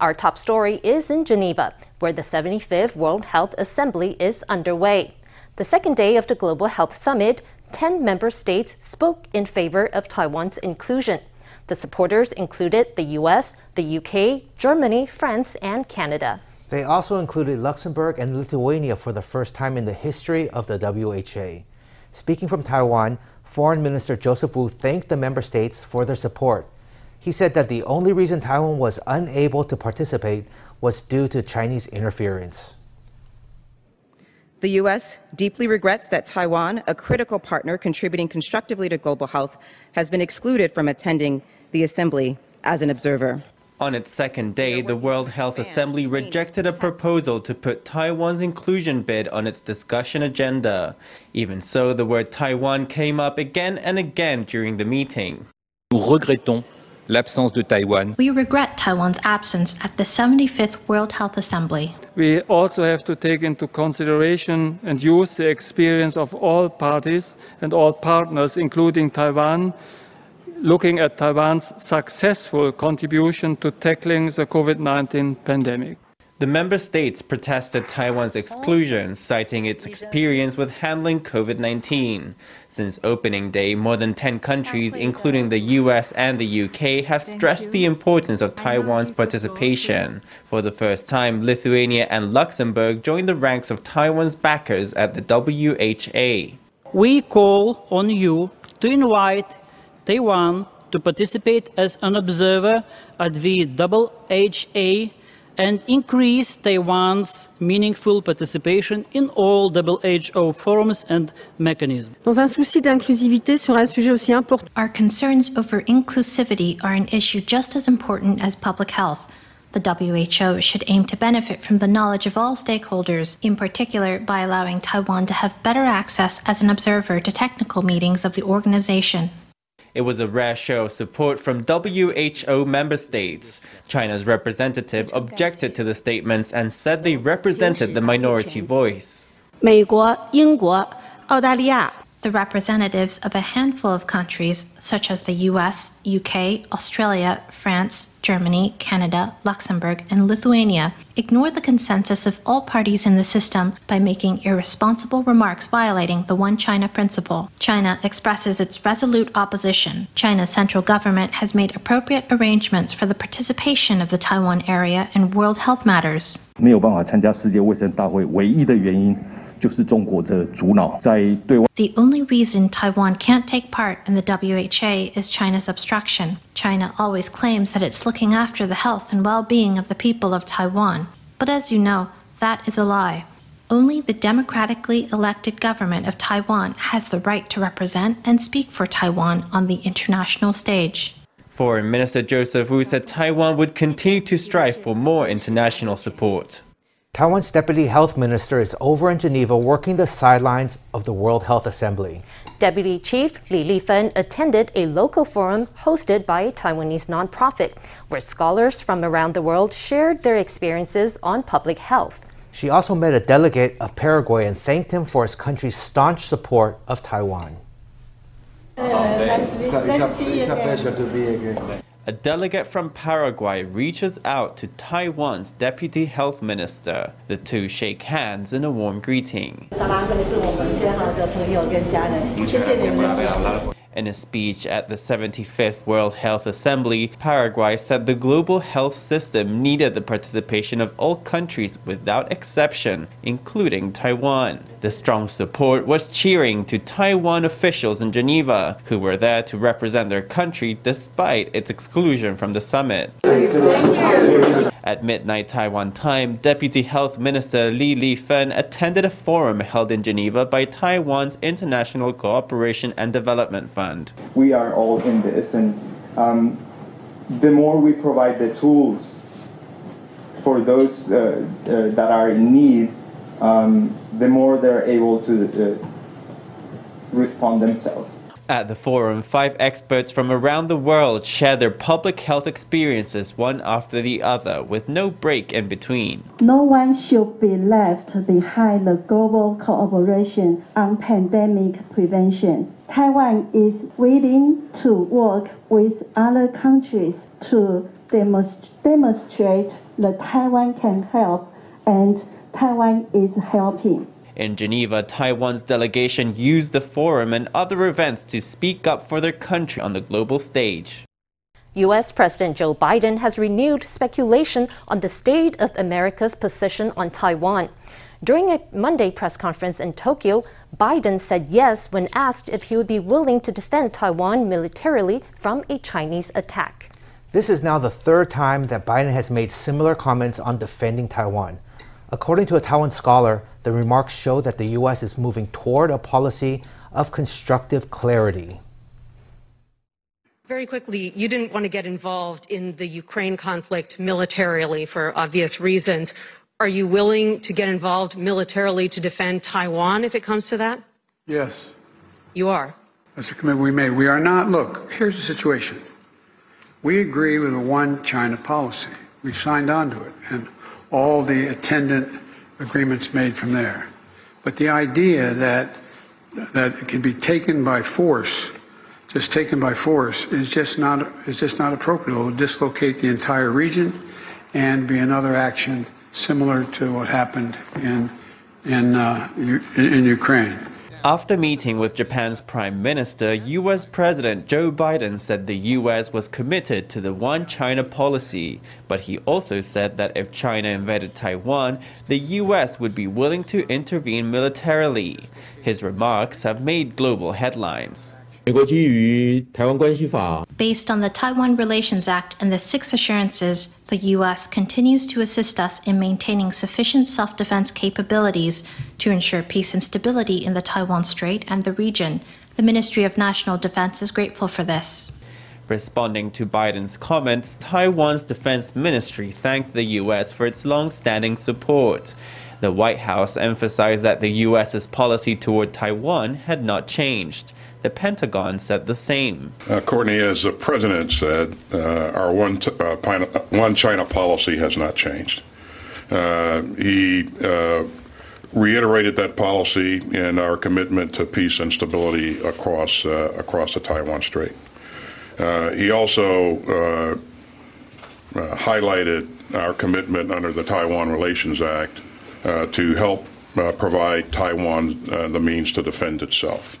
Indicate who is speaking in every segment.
Speaker 1: Our top story is in Geneva, where the 75th World Health Assembly is underway. The second day of the Global Health Summit, 10 member states spoke in favor of Taiwan's inclusion. The supporters included the US, the UK, Germany, France, and Canada.
Speaker 2: They also included Luxembourg and Lithuania for the first time in the history of the WHA. Speaking from Taiwan, Foreign Minister Joseph Wu thanked the member states for their support. He said that the only reason Taiwan was unable to participate was due to Chinese interference.
Speaker 3: The U.S. deeply regrets that Taiwan, a critical partner contributing constructively to global health, has been excluded from attending the assembly as an observer.
Speaker 4: On its second day, the World Health Assembly rejected a proposal to put Taiwan's inclusion bid on its discussion agenda. Even so, the word Taiwan came up again and again during the meeting.
Speaker 5: Nous regrettons l'absence de Taïwan.
Speaker 6: We regret Taiwan's absence at the 75th World Health Assembly.
Speaker 7: We also have to take into consideration and use the experience of all parties and all partners, including Taiwan, looking at Taiwan's successful contribution to tackling the COVID 19 pandemic.
Speaker 4: The member states protested Taiwan's exclusion, citing its experience with handling COVID 19. Since opening day, more than 10 countries, including the US and the UK, have stressed the importance of Taiwan's participation. For the first time, Lithuania and Luxembourg joined the ranks of Taiwan's backers at the WHA.
Speaker 8: We call on you to invite Taiwan to participate as an observer at the WHA and increase Taiwan's meaningful participation in all WHO forums and mechanisms.
Speaker 9: Dans un souci d'inclusivité sur un sujet aussi important.
Speaker 6: Our concerns over inclusivity are an issue just as important as public health. The WHO should aim to benefit from the knowledge of all stakeholders, in particular by allowing Taiwan to have better access as an observer to technical meetings of the organization.
Speaker 4: It was a rare show of support from WHO member states. China's representative objected to the statements and said they represented the minority voice.
Speaker 9: 美国、英国、澳大利亚
Speaker 6: The representatives of a handful of countries, such as the US, UK, Australia, France, Germany, Canada, Luxembourg, and Lithuania, ignore the consensus of all parties in the system by making irresponsible remarks violating the One China principle. China expresses its resolute opposition. China's central government has made appropriate arrangements for the participation of the Taiwan area in world health matters.
Speaker 10: 没有办法参加世界卫生大会，唯一的原因 就是中国的阻挠，在对外。
Speaker 6: The only reason Taiwan can't take part in the WHA is China's obstruction. China always claims that it's looking after the health and well being of the people of Taiwan. But as you know, that is a lie. Only the democratically elected government of Taiwan has the right to represent and speak for Taiwan on the international stage.
Speaker 4: Foreign Minister Joseph Wu said Taiwan would continue to strive for more international support.
Speaker 2: Taiwan's Deputy Health Minister is over in Geneva working the sidelines of the World Health Assembly.
Speaker 1: Deputy Chief Li Lifen attended a local forum hosted by a Taiwanese nonprofit, where scholars from around the world shared their experiences on public health.
Speaker 2: She also met a delegate of Paraguay and thanked him for his country's staunch support of Taiwan.
Speaker 4: A delegate from Paraguay reaches out to Taiwan's Deputy Health Minister. The two shake hands in a warm greeting. In a speech at the 75th World Health Assembly, Paraguay said the global health system needed the participation of all countries without exception, including Taiwan. The strong support was cheering to Taiwan officials in Geneva, who were there to represent their country despite its exclusion from the summit. At midnight Taiwan time, Deputy Health Minister Li Li Fen attended a forum held in Geneva by Taiwan's International Cooperation and Development Fund.
Speaker 11: We are all in this, and um, the more we provide the tools for those uh, uh, that are in need, um, the more they're able to uh, respond themselves.
Speaker 4: At the forum, five experts from around the world shared their public health experiences one after the other, with no break in between.
Speaker 12: No one should be left behind the global cooperation on pandemic prevention. Taiwan is willing to work with other countries to demonst- demonstrate that Taiwan can help and Taiwan is helping.
Speaker 4: In Geneva, Taiwan's delegation used the forum and other events to speak up for their country on the global stage.
Speaker 1: U.S. President Joe Biden has renewed speculation on the state of America's position on Taiwan. During a Monday press conference in Tokyo, Biden said yes when asked if he would be willing to defend Taiwan militarily from a Chinese attack.
Speaker 2: This is now the third time that Biden has made similar comments on defending Taiwan. According to a Taiwan scholar, the remarks show that the U.S. is moving toward a policy of constructive clarity.
Speaker 13: Very quickly, you didn't want to get involved in the Ukraine conflict militarily for obvious reasons. Are you willing to get involved militarily to defend Taiwan if it comes to that?
Speaker 14: Yes.
Speaker 13: You are.
Speaker 14: That's a commitment we made. We are not, look, here's the situation. We agree with a one China policy. We signed on to it and all the attendant agreements made from there. But the idea that that it can be taken by force just taken by force is just not is just not appropriate. It will dislocate the entire region and be another action similar to what happened in in uh, in Ukraine.
Speaker 4: After meeting with Japan's Prime Minister, US President Joe Biden said the US was committed to the One China policy, but he also said that if China invaded Taiwan, the US would be willing to intervene militarily. His remarks have made global headlines.
Speaker 6: Based on the Taiwan Relations Act and the six assurances, the U.S. continues to assist us in maintaining sufficient self defense capabilities to ensure peace and stability in the Taiwan Strait and the region. The Ministry of National Defense is grateful for this.
Speaker 4: Responding to Biden's comments, Taiwan's defense ministry thanked the U.S. for its long standing support. The White House emphasized that the U.S.'s policy toward Taiwan had not changed. The Pentagon said the same.
Speaker 15: Uh, Courtney, as the president said, uh, our one, t- uh, one China policy has not changed. Uh, he uh, reiterated that policy and our commitment to peace and stability across uh, across the Taiwan Strait. he also highlighted our commitment under the Taiwan Relations Act to help uh, provide Taiwan uh, the means to defend itself.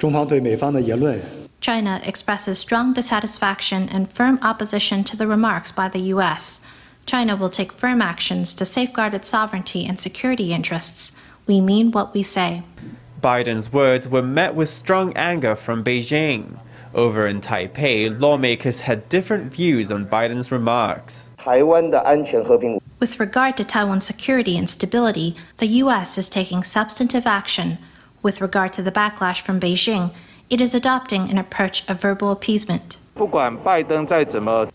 Speaker 6: China expresses strong dissatisfaction and firm opposition to the remarks by the U.S. China will take firm actions to safeguard its sovereignty and security interests. We mean what we say.
Speaker 4: Biden's words were met with strong anger from Beijing. Over in Taipei, lawmakers had different views on Biden's remarks.
Speaker 6: With regard to Taiwan's security and stability, the U.S. is taking substantive action. With regard to the backlash from Beijing, it is adopting an approach of verbal appeasement.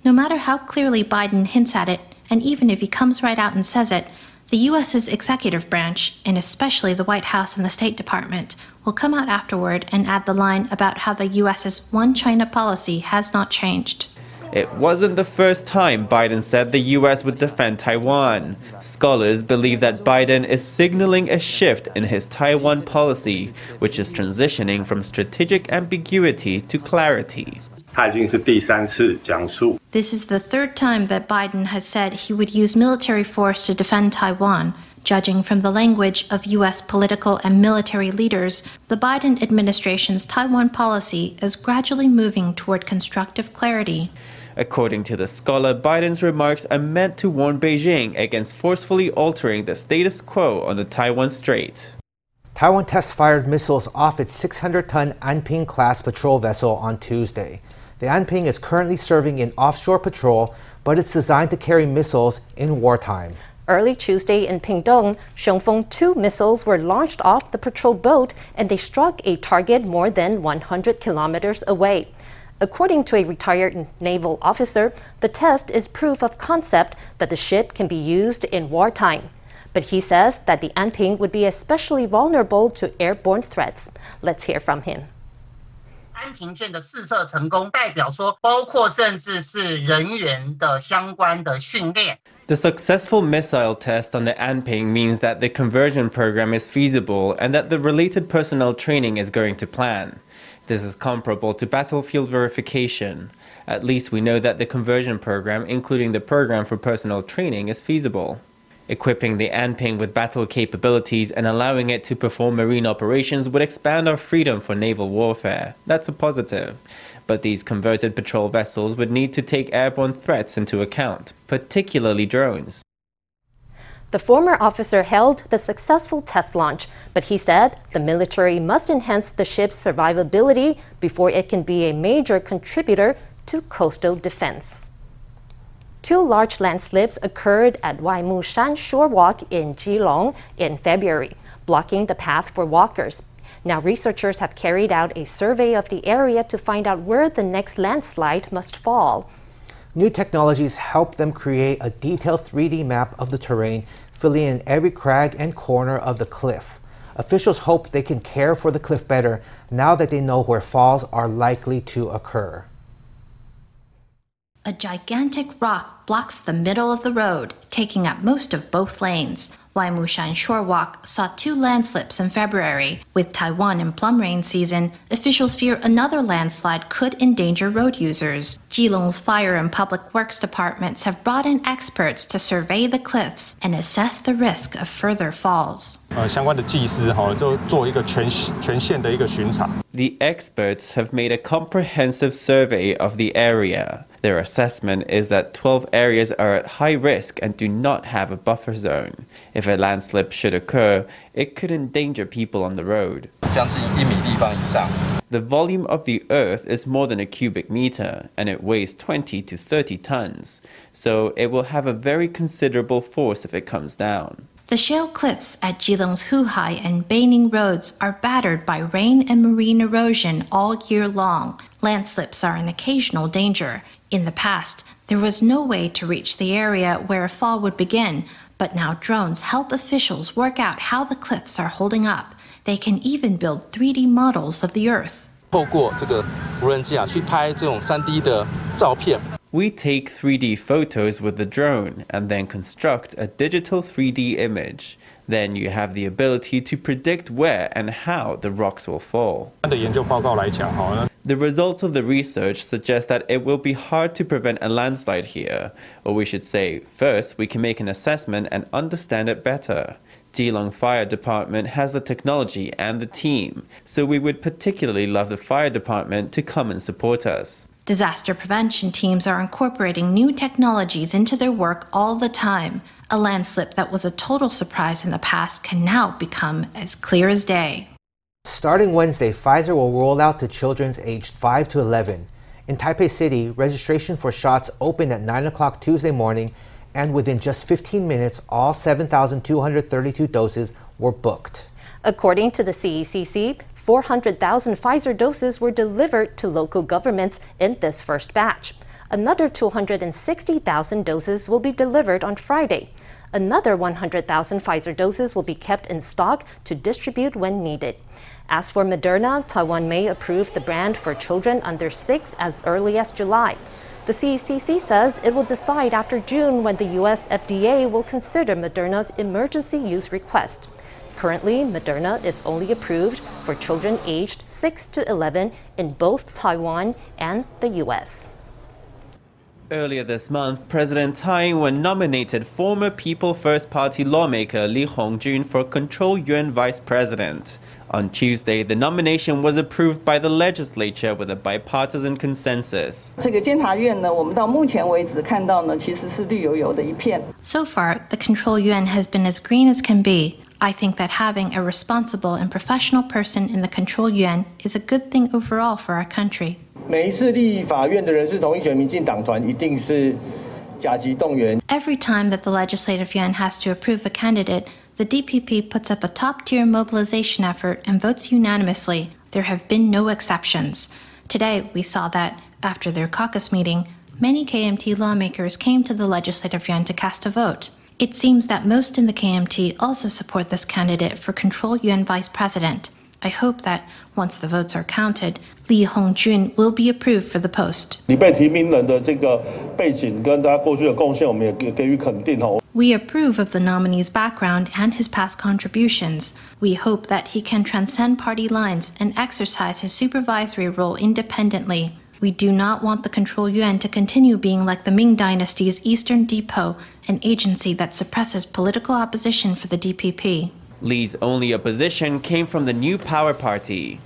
Speaker 6: No matter how clearly Biden hints at it, and even if he comes right out and says it, the U.S.'s executive branch, and especially the White House and the State Department, will come out afterward and add the line about how the U.S.'s one China policy has not changed.
Speaker 4: It wasn't the first time Biden said the U.S. would defend Taiwan. Scholars believe that Biden is signaling a shift in his Taiwan policy, which is transitioning from strategic ambiguity to clarity.
Speaker 6: This is the third time that Biden has said he would use military force to defend Taiwan. Judging from the language of U.S. political and military leaders, the Biden administration's Taiwan policy is gradually moving toward constructive clarity.
Speaker 4: According to the scholar, Biden's remarks are meant to warn Beijing against forcefully altering the status quo on the Taiwan Strait.
Speaker 2: Taiwan test fired missiles off its 600 ton Anping class patrol vessel on Tuesday. The Anping is currently serving in offshore patrol, but it's designed to carry missiles in wartime.
Speaker 1: Early Tuesday in Pingdong, Xiongfeng 2 missiles were launched off the patrol boat and they struck a target more than 100 kilometers away. According to a retired naval officer, the test is proof of concept that the ship can be used in wartime. But he says that the Anping would be especially vulnerable to airborne threats. Let's hear from him.
Speaker 16: 安平舰的试射成功，代表说包括甚至是人员的相关的训练。
Speaker 4: The successful missile test on the Anping means that the conversion program is feasible and that the related personnel training is going to plan. This is comparable to battlefield verification. At least we know that the conversion program, including the program for personnel training, is feasible. Equipping the Anping with battle capabilities and allowing it to perform marine operations would expand our freedom for naval warfare. That's a positive. But these converted patrol vessels would need to take airborne threats into account, particularly drones.
Speaker 1: The former officer hailed the successful test launch, but he said the military must enhance the ship's survivability before it can be a major contributor to coastal defense. Two large landslips occurred at Waimushan Shore Walk in Keelung in February, blocking the path for walkers. Now, researchers have carried out a survey of the area to find out where the next landslide must fall.
Speaker 2: New technologies help them create a detailed 3D map of the terrain, filling in every crag and corner of the cliff. Officials hope they can care for the cliff better now that they know where falls are likely to occur.
Speaker 6: A gigantic rock blocks the middle of the road, taking up most of both lanes. Waimushan Shore Walk saw two landslips in February. With Taiwan in plum rain season, officials fear another landslide could endanger road users. Keelung's fire and public works departments have brought in experts to survey the cliffs and assess the risk of further falls.
Speaker 4: The experts have made a comprehensive survey of the area. Their assessment is that 12 areas are at high risk and do not have a buffer zone. If a landslip should occur, it could endanger people on the road. The volume of the earth is more than a cubic meter and it weighs 20 to 30 tons, so it will have a very considerable force if it comes down.
Speaker 6: The shale cliffs at Keelung's Huhai and Baining roads are battered by rain and marine erosion all year long. Landslips are an occasional danger. In the past, there was no way to reach the area where a fall would begin, but now drones help officials work out how the cliffs are holding up. They can even build 3D models of the earth.
Speaker 17: 透过这个无人机啊，去拍这种 3D 的照片，
Speaker 4: we take 3D photos with the drone and then construct a digital 3D image. Then you have the ability to predict where and how the rocks will fall. The results of the research suggest that it will be hard to prevent a landslide here, or we should say, first, we can make an assessment and understand it better. Keelung Fire Department has the technology and the team, so we would particularly love the fire department to come and support us.
Speaker 6: Disaster prevention teams are incorporating new technologies into their work all the time. A landslip that was a total surprise in the past can now become as clear as day.
Speaker 2: Starting Wednesday, Pfizer will roll out to children aged 5 to 11. In Taipei City, registration for shots opened at 9 o'clock Tuesday morning, and within just 15 minutes, all 7,232 doses were booked.
Speaker 1: According to the CECC, 400,000 Pfizer doses were delivered to local governments in this first batch. Another 260,000 doses will be delivered on Friday. Another 100,000 Pfizer doses will be kept in stock to distribute when needed. As for Moderna, Taiwan may approve the brand for children under 6 as early as July. The CECC says it will decide after June when the US FDA will consider Moderna's emergency use request. Currently, Moderna is only approved for children aged 6 to 11 in both Taiwan and the US.
Speaker 4: Earlier this month, President Tsai Ing-wen nominated former People First Party lawmaker Li Hongjun for Control Yuan Vice President. On Tuesday, the nomination was approved by the legislature with a bipartisan consensus.
Speaker 6: So far, the Control Yuan has been as green as can be. I think that having a responsible and professional person in the control yuan is a good thing overall for our country.
Speaker 18: 每一次立法院的人事同意权，民进党团一定是甲级动员。
Speaker 6: Every time that the legislative yuan has to approve a candidate, the DPP puts up a top tier mobilization effort and votes unanimously. There have been no exceptions. Today, we saw that, after their caucus meeting, many KMT lawmakers came to the legislative yuan to cast a vote. It seems that most in the KMT also support this candidate for Control Yuan Vice President. I hope that once the votes are counted, Li Hongjun will be approved for the post. We approve of the nominee's background and his past contributions. We hope that he can transcend party lines and exercise his supervisory role independently. We do not want the Control Yuan to continue being like the Ming Dynasty's Eastern Depot, an agency that suppresses political opposition for the DPP.
Speaker 4: Li's only opposition came from the New Power Party.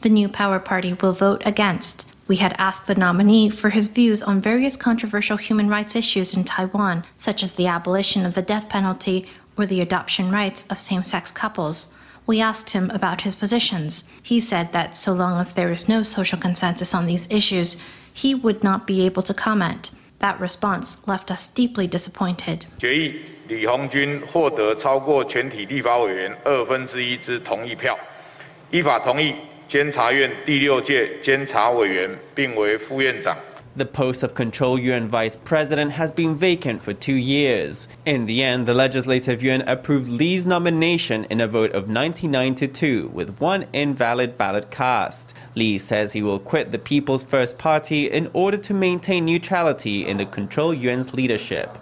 Speaker 18: The
Speaker 6: New Power Party will vote against. We had asked the nominee for his views on various controversial human rights issues in Taiwan, such as the abolition of the death penalty or the adoption rights of same sex couples. We asked him about his positions. He said that so long as there is no social consensus on these issues, he would not be able to comment. That response left us deeply disappointed.
Speaker 19: 决议李红军获得超过全体立法委员二分之一之同意票，依法同意监察院第六届监察委员，并为副院长。
Speaker 4: The post of Control Yuan Vice President has been vacant for two years. In the end, the Legislative Yuan approved Lee's nomination in a vote of 99 to 2, with one invalid ballot cast. Lee says he will quit the People's First Party in order to maintain neutrality in the Control Yuan's leadership.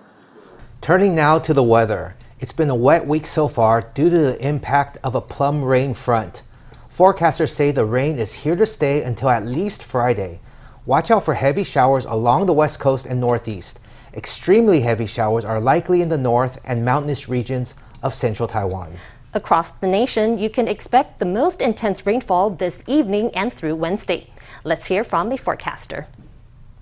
Speaker 2: Turning now to the weather. It's been a wet week so far due to the impact of a plum rain front. Forecasters say the rain is here to stay until at least Friday. Watch out for heavy showers along the west coast and northeast. Extremely heavy showers are likely in the north and mountainous regions of central Taiwan.
Speaker 1: Across the nation, you can expect the most intense rainfall this evening and through Wednesday. Let's hear from a forecaster.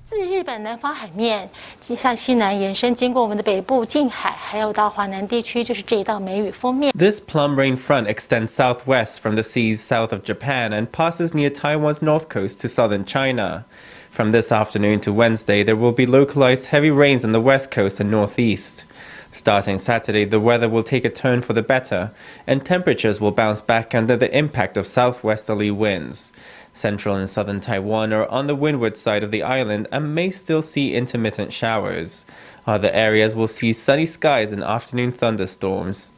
Speaker 20: 自日本南方海面向西南延伸，经过我们的北部近海，还有到华南地区，就是这一道梅雨锋面。
Speaker 4: This plum rain front extends southwest from the seas south of Japan and passes near Taiwan's north coast to southern China. From this afternoon to Wednesday, there will be localized heavy rains on the west coast and northeast. Starting Saturday, the weather will take a turn for the better, and temperatures will bounce back under the impact of southwesterly winds. Central and southern Taiwan are on the windward side of the island and may still see intermittent showers. Other areas will see sunny skies and afternoon thunderstorms.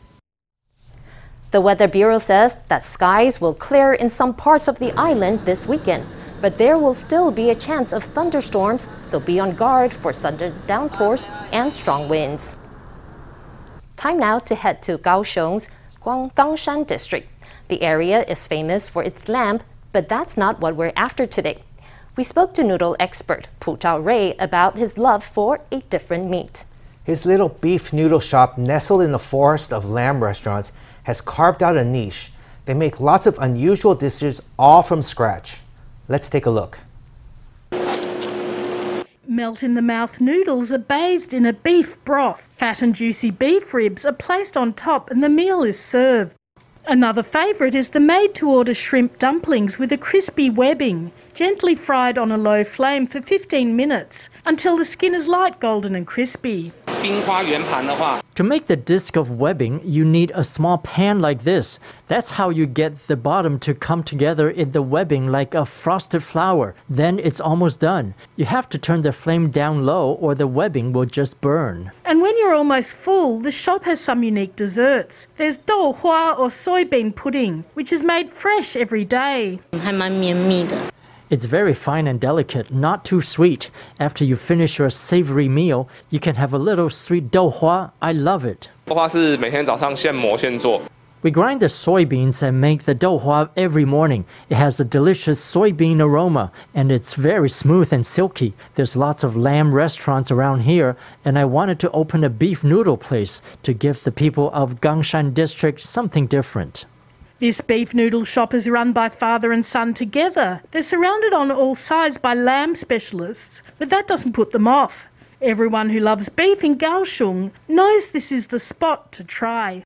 Speaker 1: The Weather Bureau says that skies will clear in some parts of the island this weekend, but there will still be a chance of thunderstorms, so be on guard for sudden downpours and strong winds. Time now to head to Kaohsiung's Gangshan district. The area is famous for its lamb but that's not what we're after today. We spoke to noodle expert Pu Zhao Rui about his love for a different meat.
Speaker 2: His little beef noodle shop, nestled in a forest of lamb restaurants, has carved out a niche. They make lots of unusual dishes all from scratch. Let's take a look.
Speaker 21: Melt in the mouth noodles are bathed in a beef broth. Fat and juicy beef ribs are placed on top and the meal is served. Another favourite is the made to order shrimp dumplings with a crispy webbing, gently fried on a low flame for 15 minutes until the skin is light golden and crispy.
Speaker 22: To make the disc of webbing, you need a small pan like this. That's how you get the bottom to come together in the webbing like a frosted flower. Then it's almost done. You have to turn the flame down low or the webbing will just burn.
Speaker 21: And when you're almost full, the shop has some unique desserts. There's dou hua or soybean pudding, which is made fresh every day.
Speaker 22: It's very fine and delicate, not too sweet. After you finish your savory meal, you can have a little sweet douhua. I love it. We grind the soybeans and make the douhua every morning. It has a delicious soybean aroma and it's very smooth and silky. There's lots of lamb restaurants around here, and I wanted to open a beef noodle place to give the people of Gangshan district something different.
Speaker 21: This beef noodle shop is run by father and son together. They're surrounded on all sides by lamb specialists, but that doesn't put them off. Everyone who loves beef in Kaohsiung knows this is the spot to try.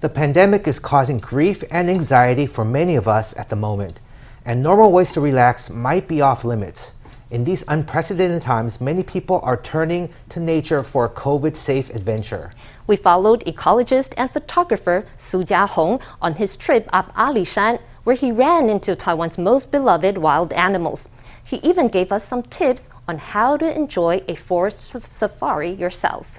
Speaker 2: The pandemic is causing grief and anxiety for many of us at the moment, and normal ways to relax might be off limits. In these unprecedented times, many people are turning to nature for a COVID safe adventure.
Speaker 1: We followed ecologist and photographer Su Jia Hong on his trip up Alishan, where he ran into Taiwan's most beloved wild animals. He even gave us some tips on how to enjoy a forest safari yourself.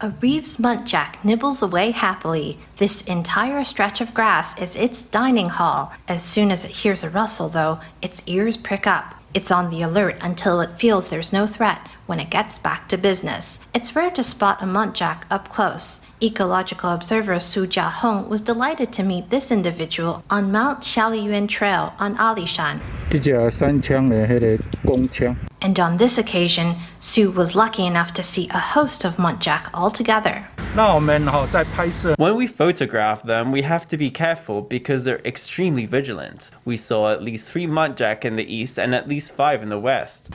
Speaker 6: A Reeves muntjac nibbles away happily. This entire stretch of grass is its dining hall. As soon as it hears a rustle, though, its ears prick up. It's on the alert until it feels there's no threat when it gets back to business. It's rare to spot a muntjac up close. Ecological observer Su Jia Hong was delighted to meet this individual on Mount Xiaoliyuan Trail on Alishan. And on this occasion, Su was lucky enough to see a host of muntjac all together.
Speaker 4: When we photograph them, we have to be careful because they're extremely vigilant. We saw at least three muntjac in the east and at least five in the west.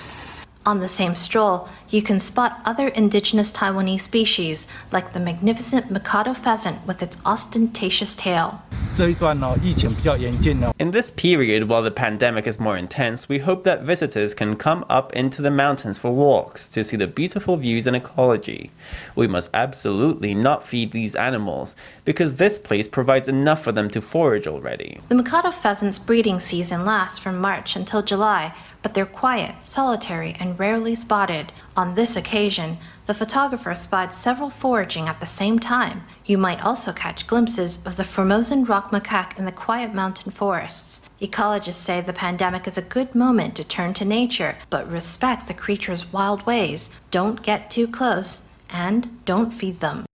Speaker 6: On the same stroll, you can spot other indigenous Taiwanese species, like the magnificent Mikado pheasant with its ostentatious tail.
Speaker 4: In this period, while the pandemic is more intense, we hope that visitors can come up into the mountains for walks to see the beautiful views and ecology. We must absolutely not feed these animals because this place provides enough for them to forage already.
Speaker 6: The Mikado pheasant's breeding season lasts from March until July, but they're quiet, solitary, and rarely spotted. On this occasion, the photographer spied several foraging at the same time. You might also catch glimpses of the Formosan rock macaque in the quiet mountain forests. Ecologists say the pandemic is a good moment to turn to nature, but respect the creature's wild ways. Don't get too close and don't feed them.